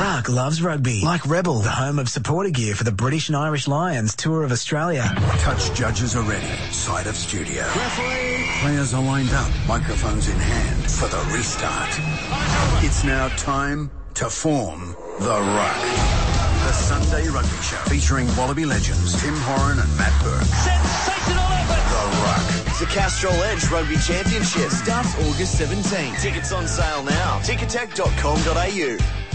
Ruck loves rugby. Like Rebel, the home of supporter gear for the British and Irish Lions Tour of Australia. Touch judges are ready. Side of studio. Referee. Players are lined up, microphones in hand for the restart. It's now time to form the Ruck. The Sunday Rugby Show featuring Wallaby legends Tim Horan and Matt Burke. Sensational effort! The Ruck. The Castrol Edge Rugby Championship starts August 17. Tickets on sale now. Ticketek.com.au.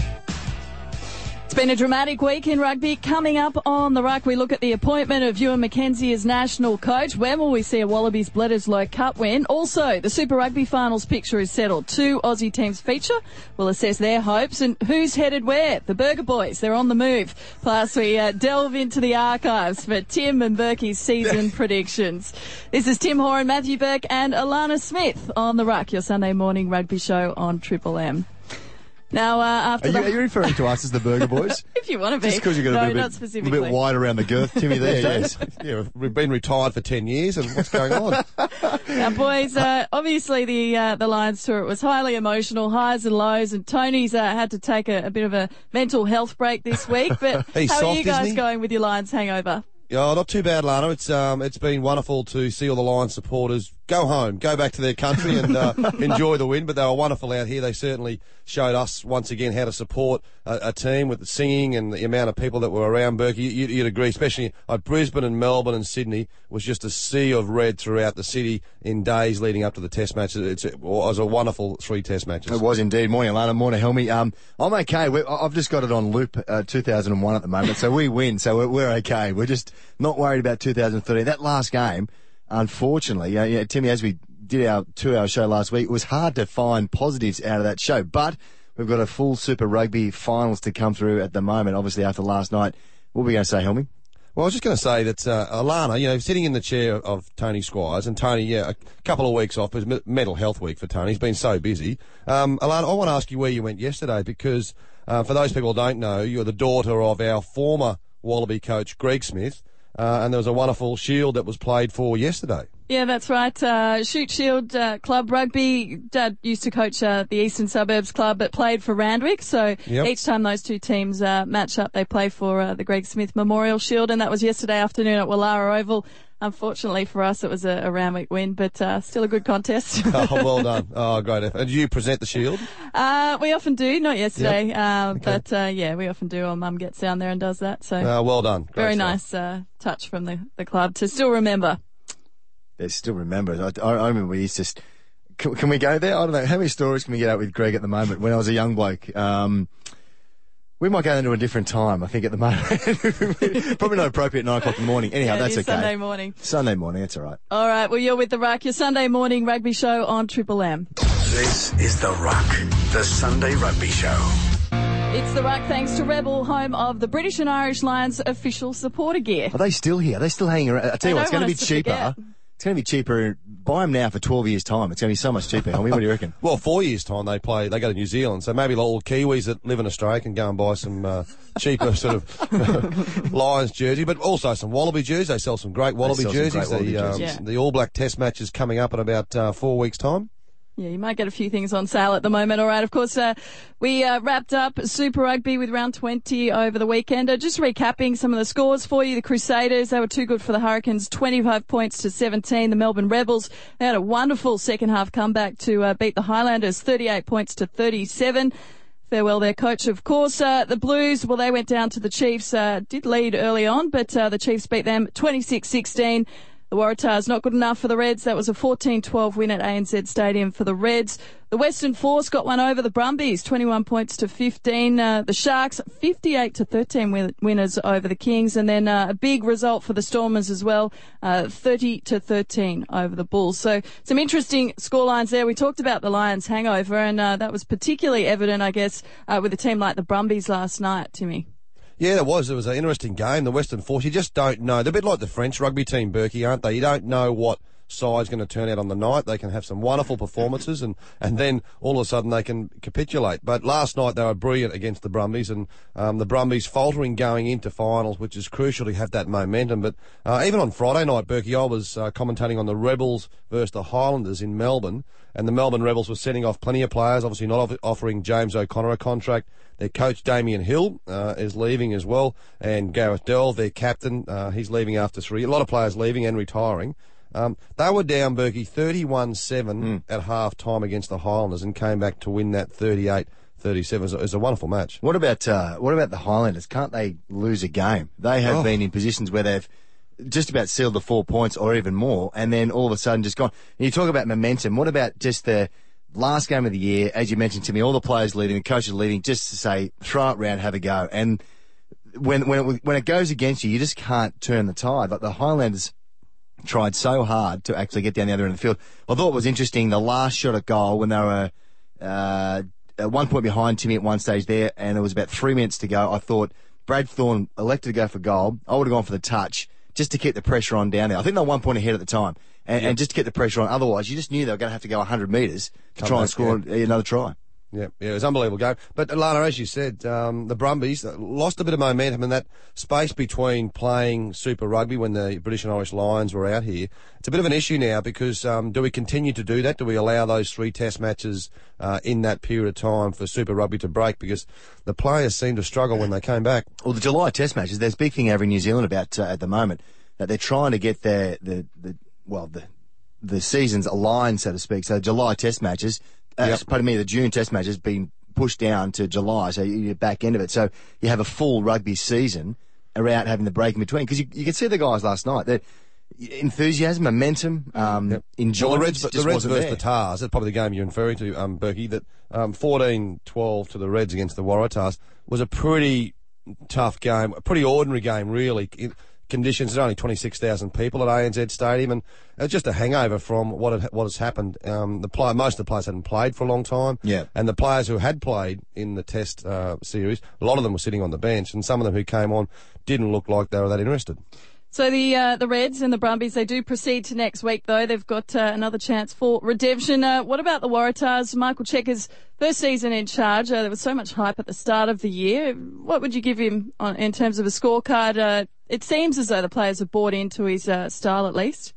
Been a dramatic week in rugby. Coming up on the ruck, we look at the appointment of Ewen McKenzie as national coach. When will we see a Wallabies Bledisloe Cup win? Also, the Super Rugby finals picture is settled. Two Aussie teams feature. We'll assess their hopes and who's headed where. The Burger Boys, they're on the move. Plus, we uh, delve into the archives for Tim and Burkey's season predictions. This is Tim Horan, Matthew Burke, and Alana Smith on the ruck, your Sunday morning rugby show on Triple M. Now, uh, after Are you, the... are you referring to us as the Burger Boys? if you want to be. Just because you've got no, a, bit, not a specifically. bit wide around the girth, Timmy, there, yes. yeah, we've been retired for 10 years, and what's going on? Now, boys, uh, obviously the uh, the Lions tour it was highly emotional, highs and lows, and Tony's uh, had to take a, a bit of a mental health break this week. But He's how are you guys going with your Lions hangover? Oh, not too bad, Lana. It's um, it's been wonderful to see all the Lions supporters go home, go back to their country, and uh, enjoy the win. But they were wonderful out here. They certainly showed us once again how to support a, a team with the singing and the amount of people that were around. Burkey, you, you'd agree, especially at Brisbane and Melbourne and Sydney, was just a sea of red throughout the city in days leading up to the Test match. It's, it was a wonderful three Test matches. It was indeed. Morning, Alana. Morning, Helmy. Um, I'm okay. we I've just got it on loop, uh, 2001 at the moment, so we win. So we're, we're okay. We're just not worried about 2013. That last game, unfortunately, uh, yeah, Timmy, as we did our two-hour show last week, it was hard to find positives out of that show. But we've got a full Super Rugby finals to come through at the moment. Obviously, after last night, what were we going to say, Helmy? Well, I was just going to say that uh, Alana, you know, sitting in the chair of Tony Squires, and Tony, yeah, a couple of weeks off, was mental health week for Tony. He's been so busy. Um, Alana, I want to ask you where you went yesterday because, uh, for those people who don't know, you're the daughter of our former Wallaby coach, Greg Smith, uh, and there was a wonderful shield that was played for yesterday. Yeah, that's right. Uh, Shute Shield uh, Club Rugby. Dad used to coach uh, the Eastern Suburbs Club, but played for Randwick. So Yep. each time those two teams uh, match up, they play for uh, the Greg Smith Memorial Shield, and that was yesterday afternoon at Woollahra Oval. Unfortunately for us, it was a, a Randwick win, but uh, still a good contest. oh, well done. Oh, great effort. And you present the shield? uh, we often do, not yesterday, uh, but uh, yeah, we often do. Our mum gets down there and does that. So Uh, well done. Great very stuff. nice uh, touch from the, the club to still remember. They still remember. I, I, I remember we used to. St- can, can we go there? I don't know. How many stories can we get out with Greg at the moment? When I was a young bloke, um, we might go into a different time. I think at the moment, probably not appropriate at nine o'clock in the morning. Anyhow, Yeah, it that's is okay. Sunday morning. Sunday morning, that's all right. All right, well, you're with the Ruck, your Sunday morning rugby show on Triple M. This is The Ruck, the Sunday Rugby Show. It's the Ruck thanks to Rebel, home of the British and Irish Lions official supporter gear. Are they still here? Are they still hanging around? I tell you what, it's going to be want us to cheaper. forget. It's going to be cheaper. Buy them now for 12 years' time. It's going to be so much cheaper. Helmy, what do you reckon? Well, four years' time they play. They go to New Zealand, so maybe the all Kiwis that live in Australia can go and buy some uh, cheaper sort of Lions jersey, but also some Wallaby jerseys. They sell some great Wallaby jerseys. great Wallaby the, um. Yeah. the All Black Test match is coming up in about uh, four weeks' time. Yeah, you might get a few things on sale at the moment. All right, of course, uh, we uh, wrapped up Super Rugby with round 20 over the weekend. Uh, just recapping some of the scores for you. The Crusaders, they were too good for the Hurricanes, 25 points to 17. The Melbourne Rebels, they had a wonderful second half comeback to uh, beat the Highlanders, 38 points to 37. Farewell, their coach, of course. Uh, the Blues, well, they went down to the Chiefs, uh, did lead early on, but uh, the Chiefs beat them 26-16. The Waratahs not good enough for the Reds. That was a 14-12 win at ANZ Stadium for the Reds. The Western Force got one over the Brumbies, 21 points to 15. Uh, the Sharks, 58 to 13 win- winners over the Kings, and then uh, a big result for the Stormers as well, uh, 30 to 13 over the Bulls. So some interesting scorelines there. We talked about the Lions' hangover, and uh, that was particularly evident, I guess, uh, with a team like the Brumbies last night. Timmy. Yeah, there was. It was an interesting game. The Western Force, you just don't know. They're a bit like the French rugby team, Burkey, aren't they? You don't know what side's going to turn out on the night. They can have some wonderful performances, and, and then all of a sudden they can capitulate. But last night they were brilliant against the Brumbies, and um, the Brumbies faltering going into finals, which is crucial to have that momentum. But uh, even on Friday night, Burkey, I was uh, commentating on the Rebels versus the Highlanders in Melbourne, and the Melbourne Rebels were sending off plenty of players, obviously not off- offering James O'Connor a contract. Their coach Damien Hill uh, is leaving as well, and Gareth Delve, their captain, uh, he's leaving after three. A lot of players leaving and retiring. Um, they were down, Burkey, 31-7 at half time against the Highlanders and came back to win that 38-37. It was a, a wonderful match. What about uh, what about the Highlanders? Can't they lose a game? They have Oh. been in positions where they've just about sealed the four points or even more, and then all of a sudden just gone. And you talk about momentum. What about just the last game of the year? As you mentioned to me, all the players leaving, the coaches leaving, just to say throw it round, have a go. And when when it, when it goes against you, you just can't turn the tide. Like the Highlanders tried so hard to actually get down the other end of the field. I thought it was interesting the last shot at goal when they were uh, at one point behind Timmy at one stage there, and it was about three minutes to go. I thought Brad Thorn elected to go for goal. I would have gone for the touch just to keep the pressure on down there. I think they were one point ahead at the time, and, and just to get the pressure on. Otherwise, you just knew they were going to have to go 100 metres to Come try and back, score another try. Yeah, yeah, it was unbelievable game. But Lana, as you said, um, the Brumbies lost a bit of momentum in that space between playing Super Rugby when the British and Irish Lions were out here. It's a bit of an issue now because um, do we continue to do that? Do we allow those three Test matches uh, in that period of time for Super Rugby to break? Because the players seemed to struggle when they came back. Well, the July Test matches. There's big thing over in New Zealand about uh, at the moment that they're trying to get their the the well the the seasons aligned, so to speak. So July Test matches, uh, Yep. pardon me, the June Test matches been pushed down to July, so you're back end of it. So you have a full rugby season around having the break in between because you, you could see the guys last night. That enthusiasm, momentum, um, Well, enjoyment the Reds, the Reds versus there. the Tahs, that's probably the game you're referring to, um, Burkey, that um, 14-12 to the Reds against the Waratahs was a pretty tough game, a pretty ordinary game, really. In conditions, there's only 26,000 people at ANZ Stadium, and it was just a hangover from what had, what has happened. Um, the player, most of the players hadn't played for a long time, Yeah. and the players who had played in the Test uh, series, a lot of them were sitting on the bench, and some of them who came on didn't look like they were that interested. So the uh, the Reds and the Brumbies they do proceed to next week though they've got uh, another chance for redemption. Uh, what about the Waratahs? Michael Cheika's first season in charge. Uh, there was so much hype at the start of the year. What would you give him on, in terms of a scorecard? It seems as though the players have bought into his uh, style at least.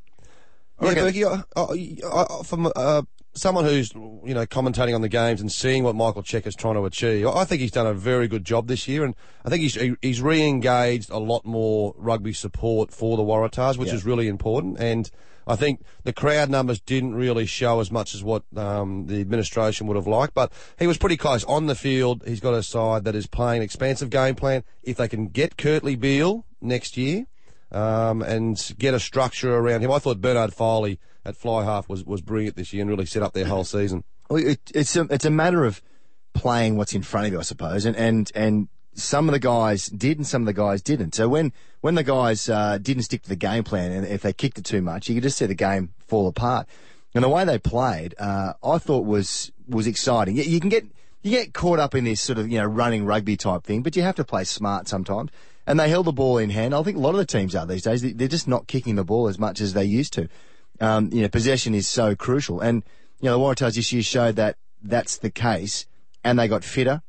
Yeah, reckon- Burkey, I, I, I, from uh, someone who's you know commentating on the games and seeing what Michael Cheika is trying to achieve, I think he's done a very good job this year, and I think he's he- he's re-engaged a lot more rugby support for the Waratahs, which Yeah. is really important. And I think the crowd numbers didn't really show as much as what um, the administration would have liked, but he was pretty close on the field. He's got a side that is playing an expansive game plan. If they can get Kurtley Beale next year um, and get a structure around him. I thought Bernard Foley at fly half was, was brilliant this year and really set up their whole season. It, it's a, it's a matter of playing what's in front of you, I suppose, and and and some of the guys did and some of the guys didn't. So when when the guys uh, didn't stick to the game plan and if they kicked it too much, you could just see the game fall apart. And the way they played, uh, I thought was was exciting. You, you can get you get caught up in this sort of you know running rugby type thing, but you have to play smart sometimes. And they held the ball in hand. I think a lot of the teams are these days. They- They're just not kicking the ball as much as they used to. Um, you know, possession is so crucial. And you know, the Waratahs this year showed that that's the case, and they got fitter,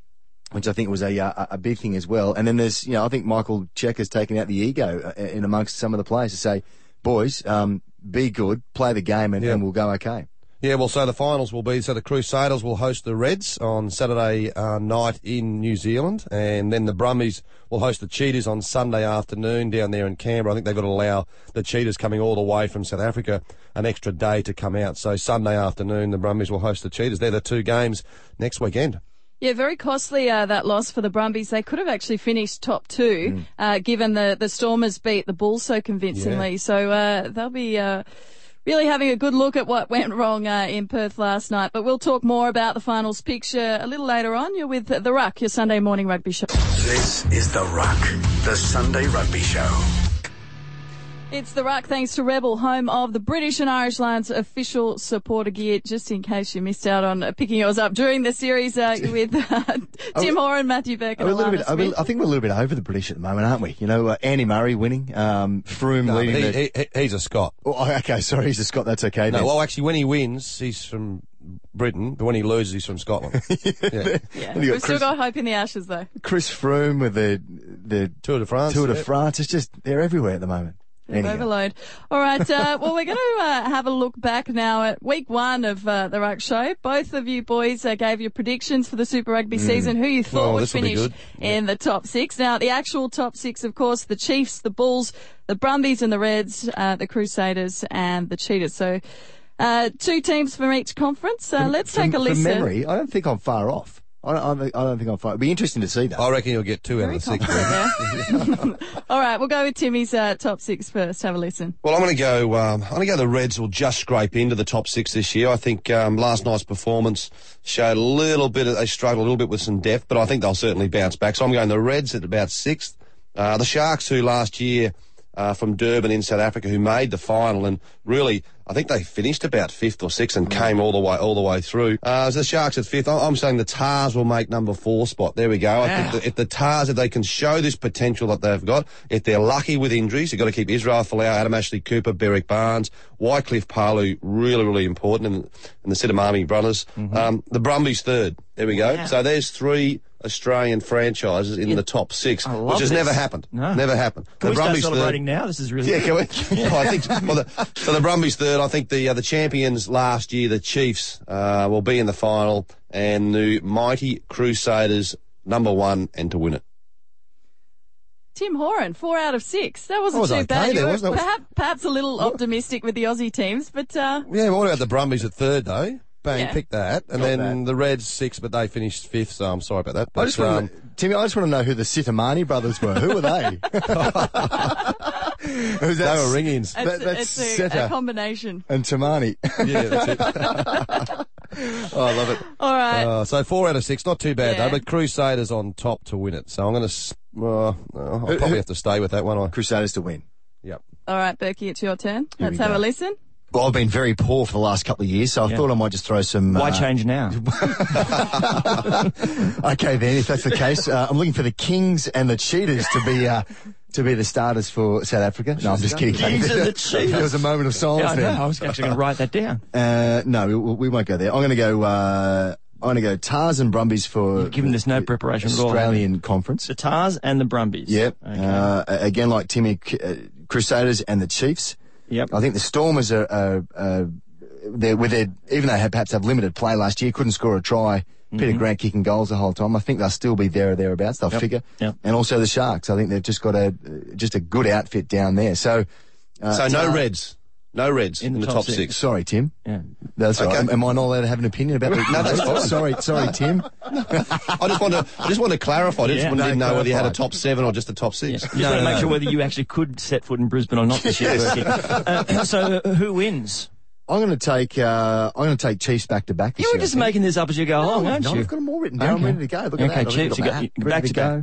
which I think was a uh, a big thing as well. And then there's, you know, I think Michael Cheika has taken out the ego uh, in amongst some of the players to say, boys, um, be good, play the game, and, Yeah. and we'll go okay. Yeah, well, so the finals will be so the Crusaders will host the Reds on Saturday uh, night in New Zealand, and then the Brumbies will host the Cheetahs on Sunday afternoon down there in Canberra. I think they've got to allow the Cheetahs coming all the way from South Africa an extra day to come out. So Sunday afternoon, the Brumbies will host the Cheetahs. They're the two games next weekend. Yeah, very costly uh, that loss for the Brumbies. They could have actually finished top two, uh, given the the Stormers beat the Bulls so convincingly. So uh, they'll be. Really having a good look at what went wrong uh, in Perth last night. But we'll talk more about the finals picture a little later on. You're with The Ruck, your Sunday morning rugby show. This is The Ruck, the Sunday Rugby Show. It's the Ruck, thanks to Rebel, home of the British and Irish Lions official supporter gear. Just in case you missed out on uh, picking yours up during the series uh, with uh, Tim Horan, Matthew Burke, and a little Alana bit, Smith. I think we're a little bit over the British at the moment, aren't we? You know, uh, Andy Murray winning, um, Froome No, leading he, the. he, he- he's a Scot. Oh, okay, sorry, he's a Scot. That's okay. No, then. well, actually, when he wins, he's from Britain, but when he loses, he's from Scotland. yeah. Yeah. And you got We've still got hope in the Ashes, though. Chris Froome with the the Tour de France. Tour de yeah. France. It's just they're everywhere at the moment. Anyhow. Overload. All right. Uh, well, we're going to uh, have a look back now at week one of uh, the Ruck Show. Both of you boys uh, gave your predictions for the Super Rugby season. Who you thought Oh, would this will be finish in the top six? Now, the actual top six, of course, the Chiefs, the Bulls, the Brumbies, and the Reds, uh, the Crusaders, and the Cheetahs. So, uh, two teams from each conference. Uh, let's From- take a from listen. memory, I don't think I'm far off. I don't, I don't, think I'll far. It'd be interesting to see that. I reckon you'll get two out of the six. confident there. All right, we'll go with Timmy's uh, top six first. Have a listen. Well, I'm going to go. Um, I'm going to go. The Reds will just scrape into the top six this year. I think um, last night's performance showed a little bit. Of, they struggled a little bit with some depth, but I think they'll certainly bounce back. So I'm going the Reds at about sixth. Uh, the Sharks, who last year uh, from Durban in South Africa, who made the final and really, I think they finished about fifth or sixth and came all the way all the way through. Uh, so the Sharks at fifth. I'm saying the Tahs will make number four spot. There we go. I think that if the Tahs, if they can show this potential that they've got, if they're lucky with injuries, you've got to keep Israel Folau, Adam Ashley Cooper, Berrick Barnes, Wycliffe Palu, really, really important, and, and the Sidamami brothers. Um, the Brumbies third. There we go. So there's three Australian franchises in the top six, love which has this. never happened. No. Never happened. Can we the start Brumbies third. celebrating now? This is really Yeah, can we? Well, I think well, the, so. The Brumbies third. I think the uh, the champions last year, the Chiefs, uh, will be in the final, and the mighty Crusaders number one and to win it. Tim Horan, four out of six. That wasn't was too okay bad. You there, were wasn't perhaps, perhaps a little optimistic with the Aussie teams, but uh, Yeah, what about the Brumbies at third though? Bang, Yeah. pick that, and then the Reds six, but they finished fifth. So I'm sorry about that. But, I just want um, to, Timmy. I just want to know who the Sitamani brothers were. Who were they? Who's they were ring-ins. it's, That- that's it's a, a combination. and Tamani. yeah, that's it. oh, I love it. All right. Uh, so four out of six, not too bad Yeah. though. But Crusaders on top to win it. So I'm going to. Uh, I'll probably have to stay with that one. I, Crusaders to win. yep. All right, Burkey, it's your turn. Here Let's have go. a listen. Well, I've been very poor for the last couple of years, so I Yeah. thought I might just throw some. Why uh, change now? okay, then, if that's the case, uh, I'm looking for the Kings and the Cheetahs to be uh, to be the starters for South Africa. No, I'm just kidding. The Cheetahs. There was a moment of Yeah, silence I know. there. I was actually going to write that down. Uh, no, we, we won't go there. I'm going to go. Uh, I'm going to go Tahs and Brumbies for. Given this no preparation at all, Australian conference. The Tahs and the Brumbies. Yep. Okay. Uh, again, like Timmy, uh, Crusaders and the Chiefs. Yep. I think the Stormers are, are, are they're, with their, even though they perhaps have limited play last year, couldn't score a try. Peter Grant kicking goals the whole time. I think they'll still be there or thereabouts. They'll Mm-hmm. Yep. figure. Yep. And also the Sharks. I think they've just got a just a good outfit down there. So, uh, So no Tar- Reds, no Reds in, the, top, six. Sorry, Tim. Yeah. That's all right. Okay. Am, am I not allowed to have an opinion about the? No, that's fine. Sorry, sorry, Tim. I just want to, I just want to clarify. I just Yeah. want to No, know whether you had a top seven or just a top Yeah. six. Just want to make sure whether you actually could set foot in Brisbane or not this year. Burkey. Uh, so uh, who wins? I'm going to take. Uh, I'm going to take Chiefs back to back. You were year, just making this up as you go along, aren't no, you? I've got them all written down. I'm Okay. ready to go. Look at that. I've Chiefs, got you my got- you- ready back to go.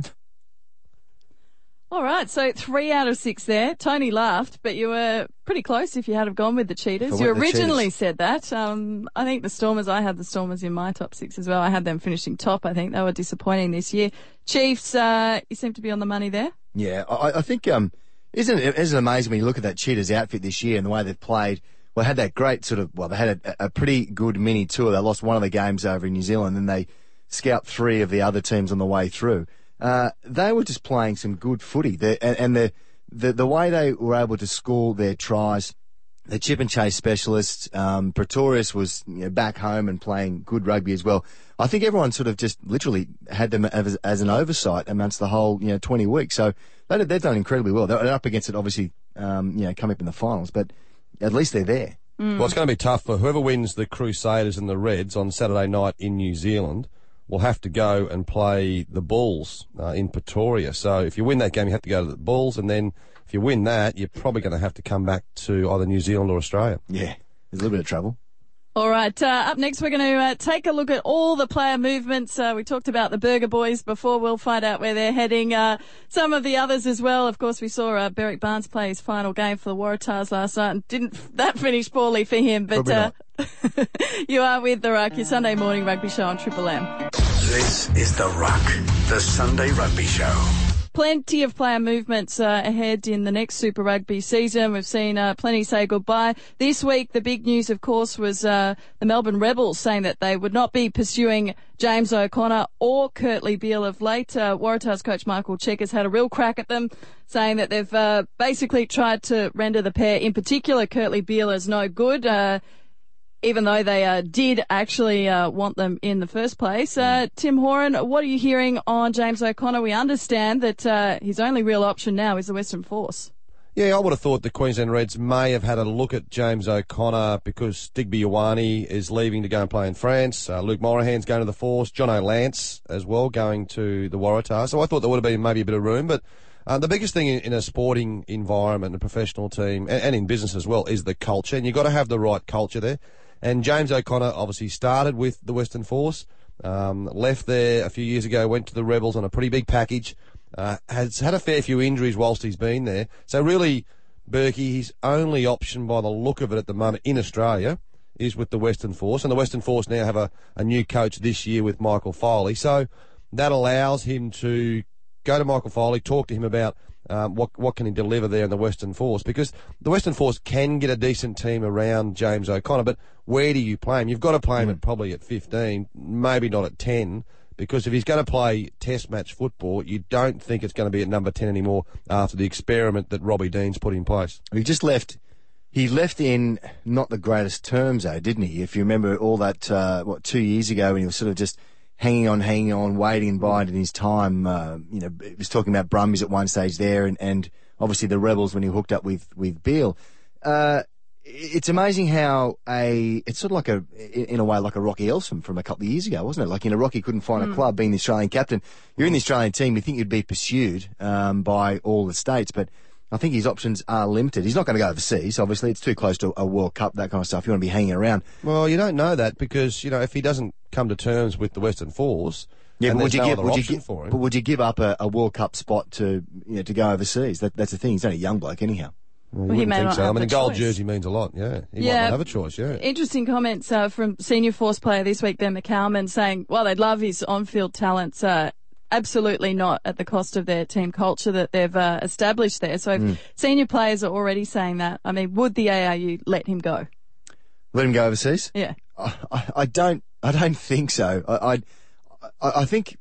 All right, so three out of six there. Tony laughed, but you were pretty close if you had have gone with the Cheetahs. You went with the originally Cheetahs. said that. Um, I think the Stormers, I had the Stormers in my top six as well. I had them finishing top, I think. They were disappointing this year. Chiefs, uh, you seem to be on the money there. Yeah, I, I think um, isn't it isn't it amazing when you look at that Cheetahs outfit this year and the way they've played. Well, they had that great sort of well, they had a, a pretty good mini tour. They lost one of the games over in New Zealand, and they scalped three of the other teams on the way through. Uh, they were just playing some good footy, and, and the, the the way they were able to score their tries. The chip and chase specialists, um, Pretorius was you know, back home and playing good rugby as well. I think everyone sort of just literally had them as, as an oversight amongst the whole, you know, 20 weeks. So they, they've done incredibly well. They're up against it, obviously, um, you know, coming up in the finals, but at least they're there. Well, it's going to be tough for whoever wins the Crusaders and the Reds on Saturday night in New Zealand. Will have to go and play the Bulls uh, in Pretoria. So if you win that game, you have to go to the Bulls, and then if you win that, you're probably going to have to come back to either New Zealand or Australia. Yeah. There's a little bit of trouble. All right. Uh, up next, we're going to uh, take a look at all the player movements. Uh, we talked about the Burger Boys before. We'll find out where they're heading. Uh, some of the others as well. Of course, we saw uh, Berrick Barnes play his final game for the Waratahs last night, and didn't that finish poorly for him? But uh, you are with the Ruck, your Sunday morning rugby show on Triple M. This is The Ruck, the Sunday Rugby Show. Plenty of player movements uh, ahead in the next Super Rugby season. We've seen uh, plenty say goodbye. This week, the big news, of course, was uh, the Melbourne Rebels saying that they would not be pursuing James O'Connor or Kurtley Beale of late. Uh, Waratahs coach Michael Cheika's had a real crack at them, saying that they've uh, basically tried to render the pair, in particular Kurtley Beale, as no good. Even though they uh, did actually uh, want them in the first place. Uh, Tim Horan, what are you hearing on James O'Connor? We understand that uh, his only real option now is the Western Force. Yeah, I would have thought the Queensland Reds may have had a look at James O'Connor because Digby Ioane is leaving to go and play in France. Uh, Luke Morahan's going to the Force. Jono Lance as well going to the Waratah. So I thought there would have been maybe a bit of room, but uh, the biggest thing in, in, a sporting environment, a professional team, and, and in business as well, is the culture, and you've got to have the right culture there. And James O'Connor obviously started with the Western Force, um, left there a few years ago, went to the Rebels on a pretty big package, uh, has had a fair few injuries whilst he's been there. So really, Burkey, his only option by the look of it at the moment in Australia is with the Western Force. And the Western Force now have a, a new coach this year with Michael Foley. So that allows him to go to Michael Foley, talk to him about um, what what can he deliver there in the Western Force? Because the Western Force can get a decent team around James O'Connor, but where do you play him? You've got to play him Mm. at probably at 15, maybe not at 10, because if he's going to play Test match football, you don't think it's going to be at number 10 anymore after the experiment that Robbie Deans put in place. He just left. He left in not the greatest terms, though, didn't he? If you remember all that, uh, what two years ago, when he was sort of just hanging on, hanging on, waiting and biding his time. Uh, you know, he was talking about Brumbies at one stage there, and, and obviously the Rebels when he hooked up with with Beale. Uh, it's amazing how a it's sort of like a in a way like a Rocky Elsom from a couple of years ago, wasn't it? Like you know, Rocky couldn't find a club, being the Australian captain. You're in the Australian team, you think you'd be pursued um, by all the states, but I think his options are limited. He's not going to go overseas. Obviously, it's too close to a World Cup, that kind of stuff. You want to be hanging around. Well, you don't know that because, you know, if he doesn't come to terms with the Western Force, Yeah, but would you no give would you give, for him. but would you give up a, a World Cup spot to you know to go overseas? That, that's the thing. He's only a young bloke, anyhow. Well, Well, he may wouldn't not think so. I mean, the the gold choice. jersey means a lot, yeah. He Yeah. might not have a choice, yeah. Interesting comments uh, from senior force player this week, Ben McCalman, saying, well, they'd love his on-field talents. Uh, absolutely not at the cost of their team culture that they've uh, established there. So if senior players are already saying that, I mean, would the ARU let him go? Let him go overseas. Yeah. I, I, I don't. I don't think so. I, I, I think,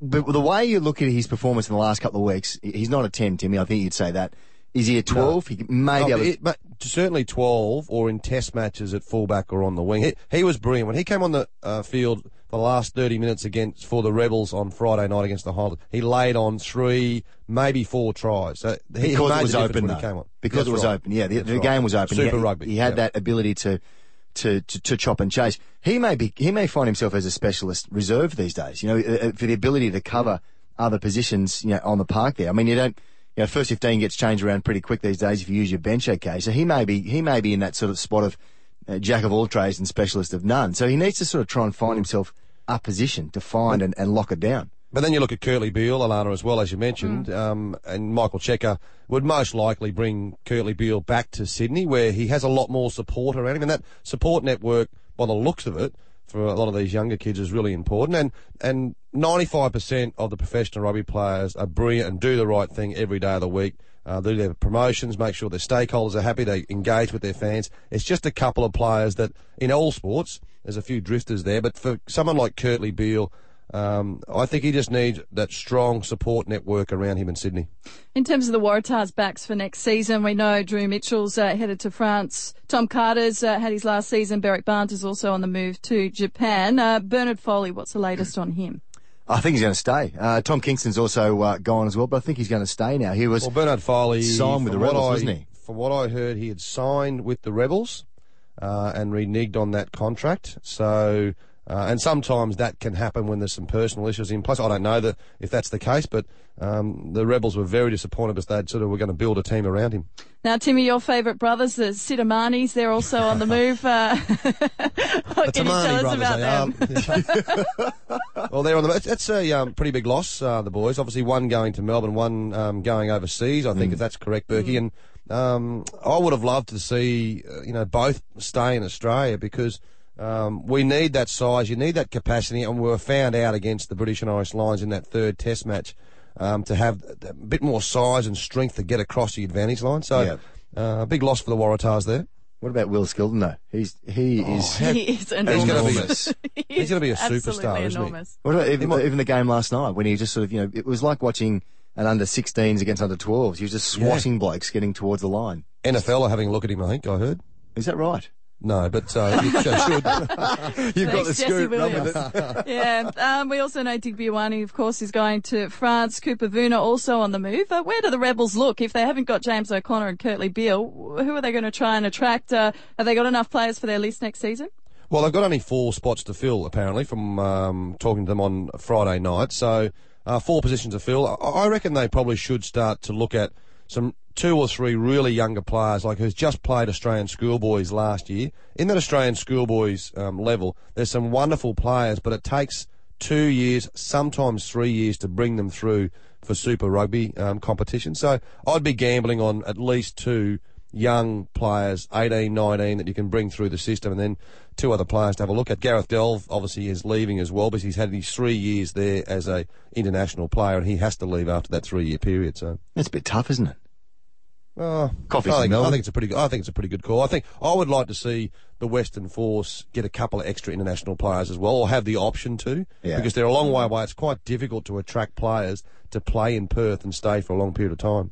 but the way you look at his performance in the last couple of weeks, he's not a ten, Timmy. I think you'd say that. Is he a twelve? He may be Oh, able to. it- but certainly 12 or in test matches at fullback or on the wing. He, he was brilliant. When he came on the uh, field the last 30 minutes against for the Rebels on Friday night against the Highlanders, he laid on three, maybe four tries. So he, because made it was open, when though. he came on. Because That's it was right. open. Yeah, the, the right. game was open. Super he, rugby. He had yeah. that ability to, to, to, to chop and chase. He may be, he may find himself as a specialist reserve these days, you know, uh, uh, for the ability to cover other positions, you know, on the park there. I mean, you don't, you know, first 15 gets changed around pretty quick these days if you use your bench okay. So he may be, he may be in that sort of spot of uh, jack of all trades and specialist of none. So he needs to sort of try and find himself a position to find and, and lock it down. But then you look at Kurtley Beale, Alana, as well, as you mentioned, um, and Michael Cheika would most likely bring Kurtley Beale back to Sydney, where he has a lot more support around him. And that support network, by the looks of it, for a lot of these younger kids is really important. And and 95% of the professional rugby players are brilliant and do the right thing every day of the week. Uh, do their promotions, make sure their stakeholders are happy, they engage with their fans. It's just a couple of players that, in all sports, there's a few drifters there, but for someone like Kurtley Beale, um, I think he just needs that strong support network around him in Sydney. In terms of the Waratahs backs for next season, we know Drew Mitchell's uh, headed to France. Tom Carter's uh, had his last season. Berrick Barnes is also on the move to Japan. Uh, Bernard Foley, what's the latest on him? I think he's going to stay. Uh, Tom Kingston's also uh, gone as well, but I think he's going to stay now. He was Well, Bernard Foley Signed with the Rebels, what I, wasn't he? From what I heard, he had signed with the Rebels uh, and reneged on that contract. So Uh, and sometimes that can happen when there's some personal issues in place. I don't know that if that's the case, but um, the Rebels were very disappointed because they sort of were going to build a team around him. Now, Timmy, your favourite brothers, the Sidamanis, they're also on the move. Uh, what The can you tell us Tamani about brothers, them? they well, they're on the. It's, it's a um, pretty big loss. Uh, the boys, obviously, one going to Melbourne, one um, going overseas. I think if that's correct, Burkey. And um, I would have loved to see uh, you know both stay in Australia because. Um, we need that size, you need that capacity, and we were found out against the British and Irish Lions in that third Test match um, to have a bit more size and strength to get across the advantage line. So, Yeah. uh, a big loss for the Waratahs there. What about Will Skelton though? He's he is. He is He's going to be enormous. a, he's going to be a Absolutely superstar, isn't he? What about even, might- even the game last night when he just sort of you know it was like watching an under 16s against under 12s. He was just swatting blokes getting towards the line. NFL are having a look at him. I think I heard. Is that right? No, but uh, you should. You've got the scoop. Run with it. yeah, um, we also know Digby Ioane, of course, is going to France. Cooper Vuna also on the move. Uh, where do the Rebels look? If they haven't got James O'Connor and Kurtley Beale, who are they going to try and attract? Uh, have they got enough players for their list next season? Well, they've got only four spots to fill, apparently, from um, talking to them on Friday night. So, uh, four positions to fill. I, I reckon they probably should start to look at some two or three really younger players, like who's just played Australian schoolboys last year. In that Australian schoolboys um, level, there's some wonderful players, but it takes two years, sometimes three years, to bring them through for Super Rugby um, competition. So, I'd be gambling on at least two young players, 18, 19, that you can bring through the system, and then two other players to have a look at. Gareth Delve obviously is leaving as well because he's had his three years there as a international player, and he has to leave after that three year period. So, it's a bit tough, isn't it? Oh, Coffee's I think, I think it's a pretty. good- I think it's a pretty good call. I think I would like to see the Western Force get a couple of extra international players as well, or have the option to, Yeah. because they're a long way away. It's quite difficult to attract players to play in Perth and stay for a long period of time.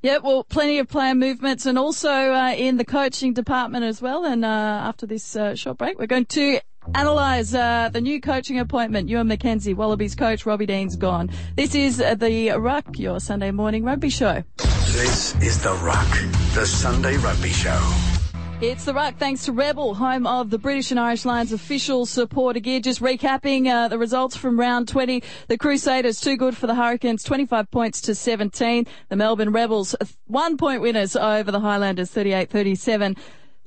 Yeah, well, plenty of player movements and also uh, in the coaching department as well. And uh, after this uh, short break, we're going to analyse uh, the new coaching appointment. Ewen McKenzie, Wallabies coach, Robbie Deans gone. This is uh, the Ruck, your Sunday morning rugby show. This is The Ruck, the Sunday Rugby Show. It's the Ruck, thanks to Rebel, home of the British and Irish Lions official supporter gear. Just recapping uh, the results from round 20. The Crusaders, too good for the Hurricanes, 25 points to 17. The Melbourne Rebels, one point winners over the Highlanders, 38-37.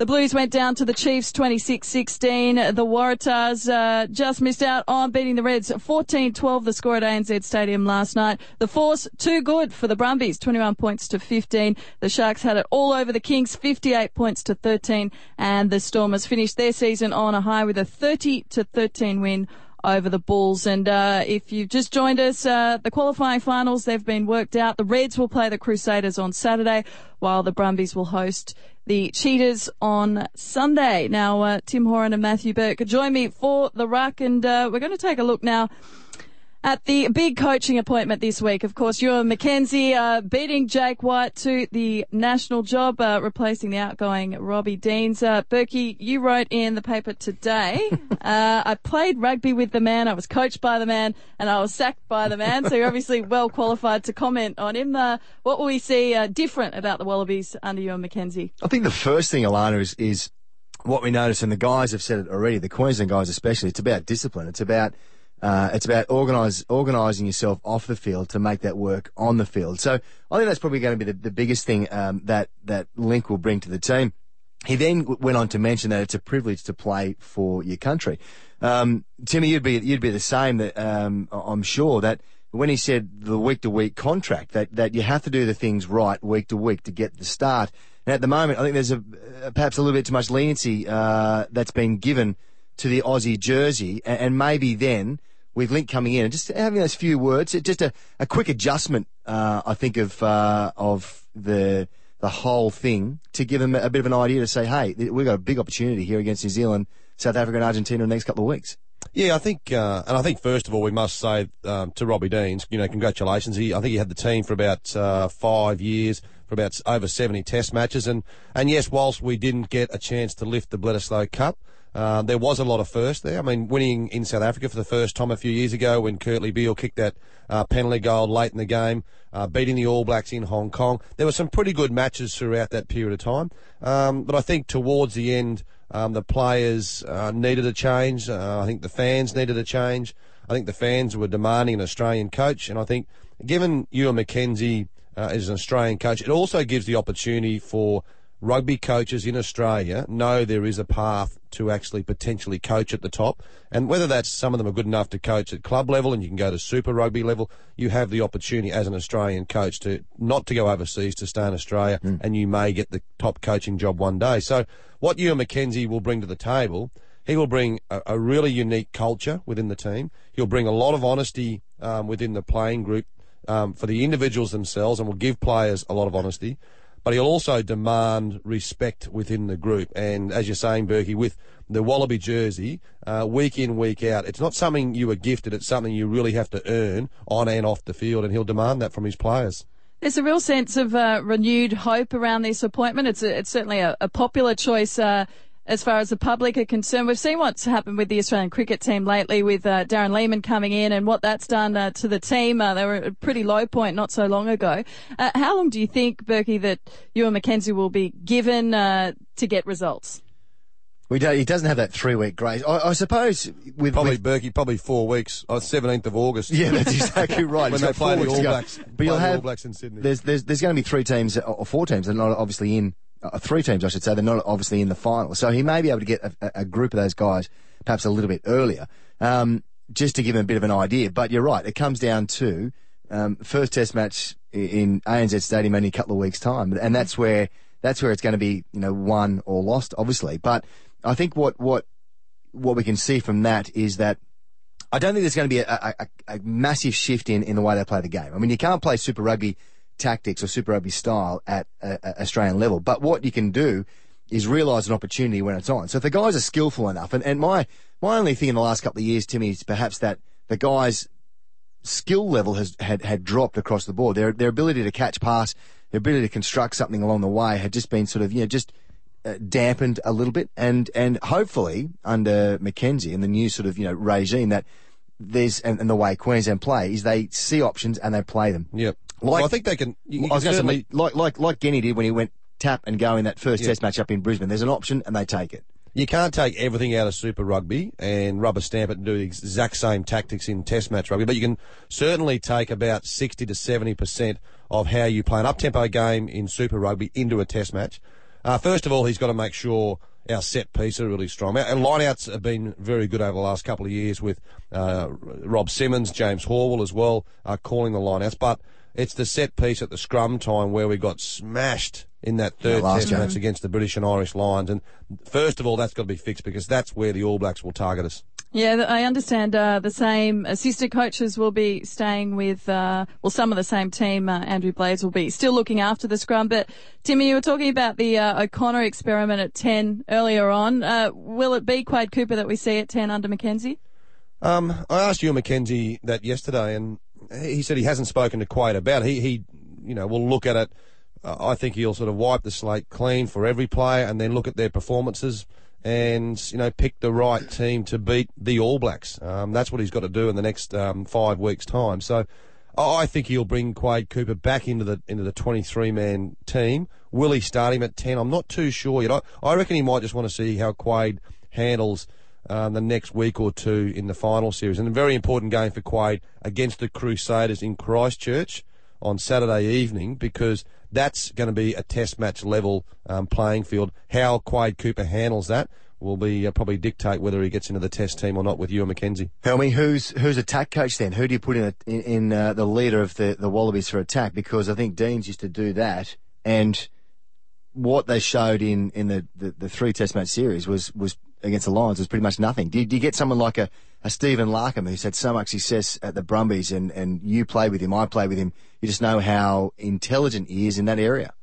The Blues went down to the Chiefs 26-16. The Waratahs uh, just missed out on beating the Reds 14-12 the score at ANZ Stadium last night. The Force too good for the Brumbies 21 points to 15. The Sharks had it all over the Kings 58 points to 13 and the Stormers finished their season on a high with a 30 to 13 win over the Bulls. And uh, if you've just joined us, uh, the qualifying finals, they've been worked out. The Reds will play the Crusaders on Saturday, while the Brumbies will host the Cheetahs on Sunday. Now, uh, Tim Horan and Matthew Burke join me for the ruck, and uh, we're going to take a look now at the big coaching appointment this week. Of course, Ewen McKenzie uh, beating Jake White to the national job, uh, replacing the outgoing Robbie Deans. Uh, Burkey, you wrote in the paper today, uh, I played rugby with the man, I was coached by the man, and I was sacked by the man. So you're obviously well qualified to comment on him. Uh, what will we see uh, different about the Wallabies under Ewen McKenzie? I think the first thing, Alana, is, is what we notice, and the guys have said it already, the Queensland guys especially, it's about discipline. It's about uh, it's about organise, organising yourself off the field to make that work on the field. So I think that's probably going to be the, the biggest thing um, that that Link will bring to the team. He then went on to mention that it's a privilege to play for your country. Um, Timmy, you'd be you'd be the same. That um, I'm sure that when he said the week to week contract, that that you have to do the things right week to week to get the start. And at the moment, I think there's a uh, perhaps a little bit too much leniency uh, that's been given to the Aussie jersey, and, and maybe then with Link coming in and just having those few words, just a, a quick adjustment, uh, I think of uh, of the the whole thing to give them a bit of an idea to say, hey, we've got a big opportunity here against New Zealand, South Africa, and Argentina in the next couple of weeks. Yeah, I think, uh, and I think first of all we must say um, to Robbie Deans, you know, congratulations. He, I think he had the team for about uh, five years, for about over seventy Test matches, and and yes, whilst we didn't get a chance to lift the Bledisloe Cup, Uh, there was a lot of first there. I mean, winning in South Africa for the first time a few years ago when Kurtley Beale kicked that uh, penalty goal late in the game, uh, beating the All Blacks in Hong Kong. There were some pretty good matches throughout that period of time. Um, but I think towards the end, um, the players uh, needed a change. Uh, I think the fans needed a change. I think the fans were demanding an Australian coach, and I think given Ewen McKenzie as an Australian coach, it also gives the opportunity for rugby coaches in Australia know there is a path to actually potentially coach at the top. And whether that's some of them are good enough to coach at club level and you can go to super rugby level, you have the opportunity as an Australian coach to not to go overseas, to stay in Australia, and you may get the top coaching job one day. So what Ewen McKenzie will bring to the table, he will bring a, a really unique culture within the team. He'll bring a lot of honesty um, within the playing group um, for the individuals themselves and will give players a lot of honesty but he'll also demand respect within the group. And as you're saying, Burkey, with the Wallaby jersey, uh, week in, week out, it's not something you were gifted, it's something you really have to earn on and off the field, and he'll demand that from his players. There's a real sense of uh, renewed hope around this appointment. It's, a, it's certainly a, a popular choice. Uh, as far as the public are concerned. We've seen what's happened with the Australian cricket team lately with uh, Darren Lehmann coming in and what that's done uh, to the team. Uh, they were at a pretty low point not so long ago. Uh, how long do you think, Burkey, that Ewen McKenzie will be given uh, to get results? We don't, he doesn't have that three week grace. I, I suppose with Probably with, Burkey, probably four weeks. Oh, 17th of August. yeah, that's exactly right. when they got play the All. Blacks. But you'll the have All Blacks in Sydney. There's there's there's going to be three teams or four teams that are not obviously in uh, three teams I should say they're not obviously in the final. So he may be able to get a, a group of those guys perhaps a little bit earlier, um, just to give him a bit of an idea. But you're right, it comes down to um, first Test match in ANZ Stadium only a couple of weeks time, and that's where that's where it's going to be you know won or lost, obviously. But I think what what what we can see from that is that I don't think there's going to be a, a, a, massive shift in, in the way they play the game. I mean, you can't play Super Rugby tactics or Super Rugby style at a Australian level, but what you can do is realise an opportunity when it's on. So if the guys are skillful enough, and, and my my only thing in the last couple of years, Timmy, is perhaps that the guys' skill level has had, had dropped across the board. Their their ability to catch pass, their ability to construct something along the way had just been sort of you know just uh, dampened a little bit, and and hopefully under McKenzie and the new sort of you know regime that there's and, and the way Queensland play is they see options and they play them. Yep. Like- well, I think they can. You, you I was going to say like like like Genny did when he went tap and go in that first Yeah. Test match up in Brisbane. There's an option and they take it. You can't take everything out of Super Rugby and rubber stamp it and do the exact same tactics in Test match rugby, but you can certainly take about 60 to 70% of how you play an up-tempo game in Super Rugby into a Test match. Uh, first of all, he's got to make sure our set piece are really strong. Our, our lineouts have been very good over the last couple of years with uh, Rob Simmons, James Horwill as well, uh, calling the lineouts, but it's the set piece at the scrum time where we got smashed in that third last Test game. match against the British and Irish Lions. And first of all, that's got to be fixed because that's where the All Blacks will target us. Yeah, I understand uh, the same assistant coaches will be staying with, uh, well, some of the same team. Uh, Andrew Blades will be still looking after the scrum. But Timmy, you were talking about the uh, O'Connor experiment at 10 earlier on. Uh, will it be Quade Cooper that we see at 10 under McKenzie? Um, I asked you, McKenzie, that yesterday, and he said he hasn't spoken to Quade about it. He, he you know, will look at it. Uh, I think he'll sort of wipe the slate clean for every player and then look at their performances and, you know, pick the right team to beat the All Blacks. Um, that's what he's got to do in the next um, five weeks' time. So I think he'll bring Quade Cooper back into the into the 23 man team. Will he start him at 10? I'm not too sure yet. I, I reckon he might just want to see how Quade handles um, the next week or two in the final series. And a very important game for Quade against the Crusaders in Christchurch on Saturday evening because that's going to be a test match level um, playing field. How Quade Cooper handles that will be uh, probably dictate whether he gets into the test team or not with Ewen McKenzie. Helmy, who's who's attack coach then? Who do you put in a, in, in uh, the leader of the, the Wallabies for attack? Because I think Deans used to do that, and what they showed in, in the, the, the three Test match series was was against the Lions was pretty much nothing. Do you, do you get someone like a, a Stephen Larkham who's had so much success at the Brumbies, and, and you play with him, I play with him. You just know how intelligent he is in that area.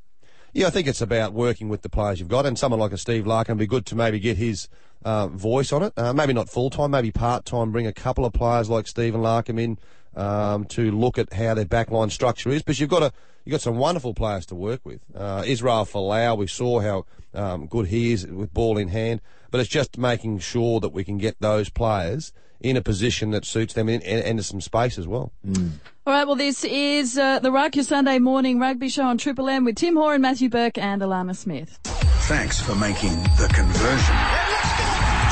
Yeah, I think it's about working with the players you've got, and someone like a Steve Larkham would be good to maybe get his uh, voice on it. Uh, maybe not full time, maybe part time. Bring a couple of players like Stephen Larkham in um, to look at how their backline structure is. But you've got a you've got some wonderful players to work with. Uh, Israel Folau, we saw how um, good he is with ball in hand, but it's just making sure that we can get those players in a position that suits them and into some space as well. All right, well, this is uh, the Ruck, your Sunday morning rugby show on Triple M with Tim Horan, Matthew Burke, and Alana Smith. Thanks for making the conversion.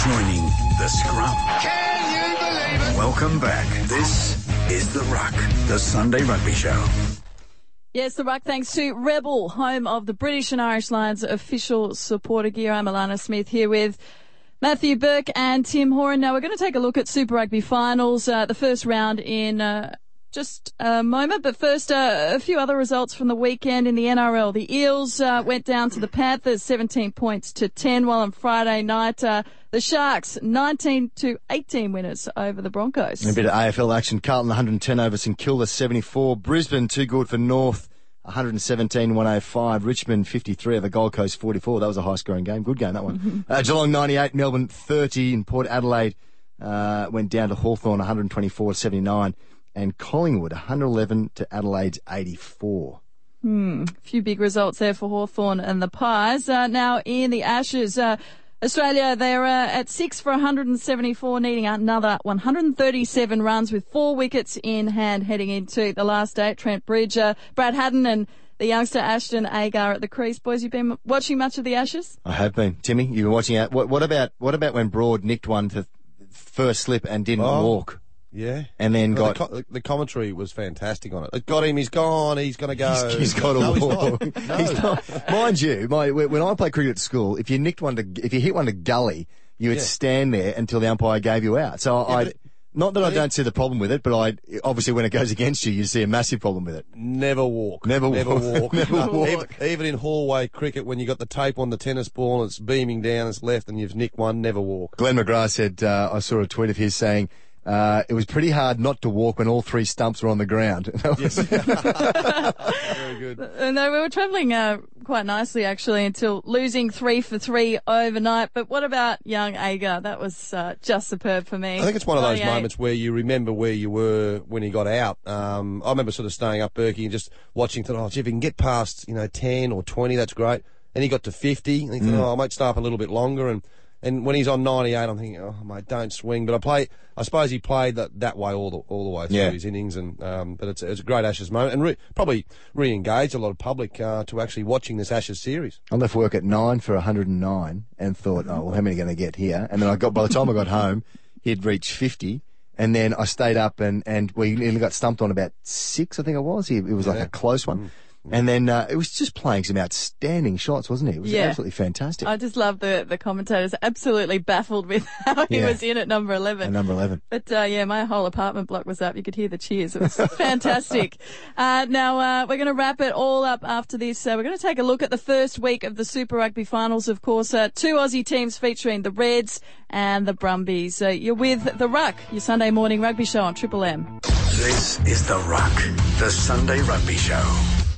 Joining the scrum. Can you believe it? Welcome back. This is The Ruck, the Sunday Rugby Show. Yes, the Ruck, thanks to Rebel, home of the British and Irish Lions official supporter gear. I'm Alana Smith here with Matthew Burke and Tim Horan. Now we're going to take a look at Super Rugby finals, uh, the first round in uh, just a moment. But first, uh, a few other results from the weekend in the NRL. The Eels uh, went down to the Panthers, 17 points to 10, while on Friday night, uh, the Sharks, 19 to 18 winners over the Broncos. A bit of AFL action. Carlton 110 over St Kilda 74. Brisbane too good for North 117 105. Richmond 53 over Gold Coast 44. That was a high scoring game. Good game that one. uh, Geelong 98. Melbourne 30. In Port Adelaide uh, went down to Hawthorn 124 79. And Collingwood 111 to Adelaide's 84. Hmm, A few big results there for Hawthorn and the Pies. Uh, now in the Ashes, uh, Australia, they're uh, at six for 174, needing another 137 runs with four wickets in hand heading into the last day at Trent Bridge. Uh, Brad Haddin and the youngster Ashton Agar at the crease. Boys, you've been watching much of the Ashes? I have been. Timmy, you've been watching out. What, what about what about when Broad nicked one to first slip and didn't Oh. walk? Yeah. And then Well, got- the, co- the commentary was fantastic on it. It got him. He's gone. He's going to go. He's got a no, he's walk. not. No. He's not. Mind you, my, when I played cricket at school, if you nicked one to, if you hit one to gully, you would Yeah. stand there until the umpire gave you out. So I, but not that I don't see the problem with it, but I obviously when it goes against you, you see a massive problem with it. Never walk. Never Never walk. walk. Never walk. Even, even in hallway cricket, when you got the tape on the tennis ball and it's beaming down, it's left, and you've nicked one, never walk. Glenn McGrath said, uh, I saw a tweet of his saying, uh, it was pretty hard not to walk when all three stumps were on the ground. That was- Very good. Uh, no, we were travelling uh, quite nicely actually until losing three for three overnight. But what about young Agar? That was uh, just superb for me. I think it's one of those moments where you remember where you were when he got out. Um, I remember sort of staying up Burkey and just watching, thought, oh, gee, if he can get past, you know, 10 or 20, that's great. And he got to 50, and he thought, oh, I might stay up a little bit longer. And, and when he's on 98, I'm thinking, oh, mate, don't swing. But I play, I suppose he played that, that way all the, all the way through Yeah. his innings. And, um, but it's, it's a great Ashes moment and re- probably re-engaged a lot of public, uh, to actually watching this Ashes series. I left work at nine for 109 and thought, oh, well, how many are going to get here? And then I got, by the time I got home, he'd reached 50. And then I stayed up and, and we nearly got stumped on about six, I think it was. It was like Yeah. a close one. And then uh, it was just playing some outstanding shots, wasn't it? It was Yeah. absolutely fantastic. I just love the the commentators absolutely baffled with how he Yeah. was in at number eleven. and number 11. But uh, yeah, my whole apartment block was up. You could hear the cheers. It was fantastic. Uh, now uh, we're going to wrap it all up after this. Uh, we're going to take a look at the first week of the Super Rugby finals. Of course, uh, two Aussie teams featuring the Reds and the Brumbies. Uh, you're with the Ruck, your Sunday morning rugby show on Triple M. This is The Ruck, the Sunday Rugby Show.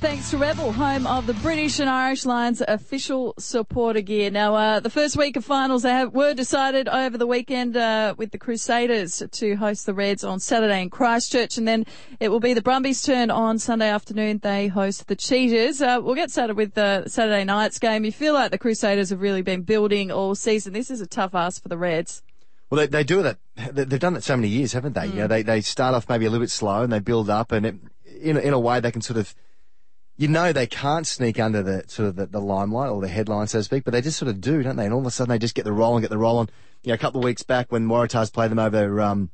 Thanks to Rebel, home of the British and Irish Lions official supporter gear. Now, uh, the first week of finals they have, were decided over the weekend uh, with the Crusaders to host the Reds on Saturday in Christchurch, and then it will be the Brumbies' turn on Sunday afternoon. They host the Cheetahs. Uh, we'll get started with the Saturday night's game. You feel like the Crusaders have really been building all season. This is a tough ask for the Reds. Well, they, they do that. they- They've done that so many years, haven't they? You know, they, they start off maybe a little bit slow and they build up and it, in, in a way they can sort of, you know, they can't sneak under the sort of the, the limelight or the headline, so to speak, but they just sort of do, don't they? And all of a sudden they just get the roll and get the roll on. You know, a couple of weeks back when Waratahs played them over, um,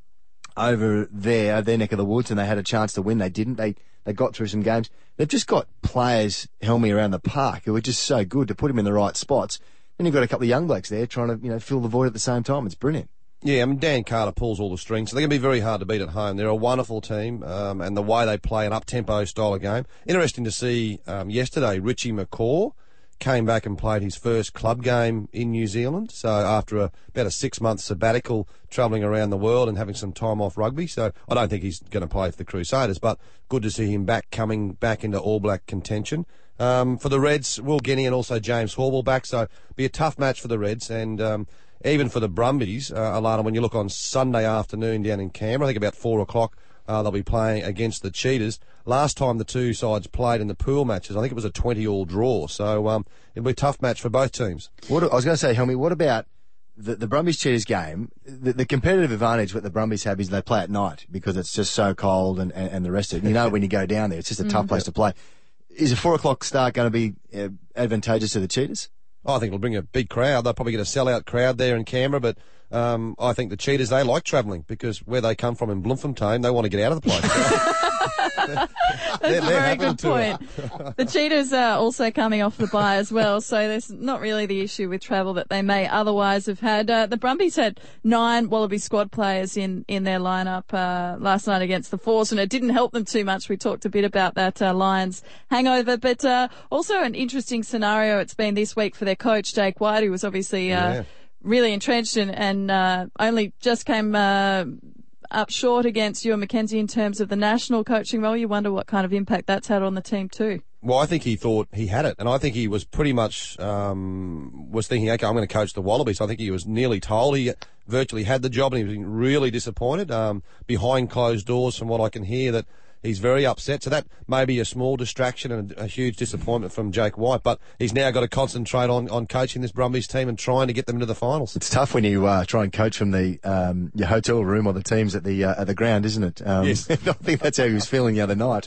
over there, their neck of the woods, and they had a chance to win. They didn't. They they got through some games. They've just got players, helming around the park who are just so good to put them in the right spots. Then you've got a couple of young blokes there trying to, you know, fill the void at the same time. It's brilliant. Yeah, I mean, Dan Carter pulls all the strings, so they're going to be very hard to beat at home. They're a wonderful team, um, and the way they play an up-tempo style of game. Interesting to see um, yesterday, Richie McCaw came back and played his first club game in New Zealand. So after a, about a six-month sabbatical, travelling around the world and having some time off rugby. So I don't think he's going to play for the Crusaders, but good to see him back coming back into All Black contention. Um, for the Reds, Will Guinea and also James Horwill back, so be a tough match for the Reds and. Even for the Brumbies, uh, Alana, when you look on Sunday afternoon down in Canberra, I think about four o'clock, Uh, they'll be playing against the Cheetahs. Last time the two sides played in the pool matches, I think it was a 20-all draw. So um, it'll be a tough match for both teams. What, I was going to say, Helmy, what about the, the Brumbies Cheetahs game? The, the competitive advantage what the Brumbies have is they play at night because it's just so cold and, and, and the rest of it. You know, when you go down there, it's just a tough place to play. Is a four o'clock start going to be uh, advantageous to the Cheetahs? I think it'll bring a big crowd. They'll probably get a sellout crowd there in Canberra, but um, I think the Cheetahs, they like travelling because where they come from in Bloemfontein, they want to get out of the place. That's They're- a very good point. the Cheetahs are also coming off the bye as well, so there's not really the issue with travel that they may otherwise have had. Uh, the Brumbies had nine Wallaby squad players in, in their lineup uh, last night against the Force, and it didn't help them too much. We talked a bit about that uh, Lions hangover, but uh, also an interesting scenario it's been this week for their coach, Jake White, who was obviously uh, Yeah. Really entrenched and, and uh, only just came uh, up short against Ewen McKenzie in terms of the national coaching role. You wonder what kind of impact that's had on the team too. Well, I think he thought he had it, and I think he was pretty much um, was thinking, okay, I'm going to coach the Wallabies. I think he was nearly told he virtually had the job, and he was really disappointed. Um, behind closed doors, from what I can hear, that he's very upset. So that may be a small distraction and a, a huge disappointment from Jake White, but he's now got to concentrate on, on coaching this Brumbies team and trying to get them into the finals. It's tough when you uh, try and coach from the um, your hotel room or the teams at the uh, at the ground, isn't it? Um, Yes. I think that's how he was feeling the other night.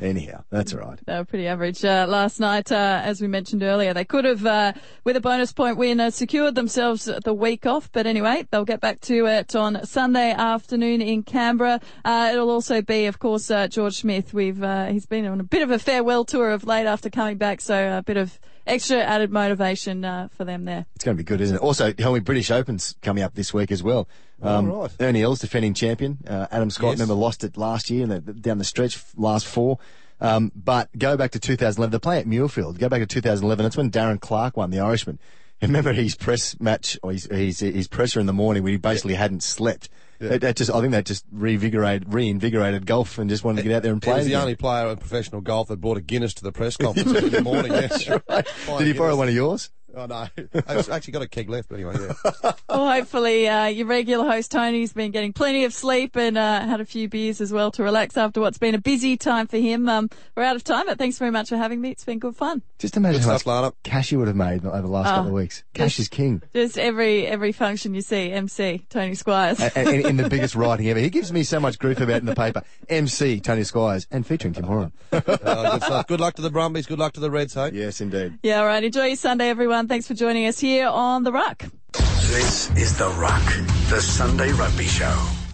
Anyhow, that's all right. They were pretty average uh, last night, uh, as we mentioned earlier. They could have, uh, with a bonus point win, uh, secured themselves the week off. But anyway, they'll get back to it on Sunday afternoon in Canberra. Uh, it'll also be, of course, uh, George Smith. We've he's been on a bit of a farewell tour of late after coming back, so a bit of extra added motivation uh, for them there. It's going to be good, isn't it? Also, Helmy British Open's coming up this week as well. Um, right. Ernie Els, defending champion. Uh, Adam Scott, Yes. remember, lost it last year and the, down the stretch, last four. Um, but go back to 2011. They play at Muirfield. Go back to 2011. That's when Darren Clarke won, the Irishman. Remember his press match or his, his, his presser in the morning when he basically hadn't slept. That, that just, I think that just reinvigorated, reinvigorated golf and just wanted to get out there and He play. was the only player in professional golf that brought a Guinness to the press conference in the morning. That's right. Did he borrow one of yours? Oh no, I've actually got a keg left. But anyway, yeah. Well, hopefully, uh, your regular host Tony's been getting plenty of sleep and uh, had a few beers as well to relax after what's been a busy time for him. Um, we're out of time, but thanks very much for having me. It's been good fun. Just imagine Good how stuff, much Lana. cash you would have made over the last couple of weeks. Cash is king. Just every every function you see, MC Tony Squires. and, and in the biggest writing ever. He gives me so much grief about it in the paper. MC Tony Squires and featuring Tim Horan. Uh, good stuff. Good luck to the Brumbies. Good luck to the Reds. Hey. yes, indeed. yeah, all right. Enjoy your Sunday, everyone. Thanks for joining us here on the Ruck. This is The Ruck, the Sunday Rugby Show.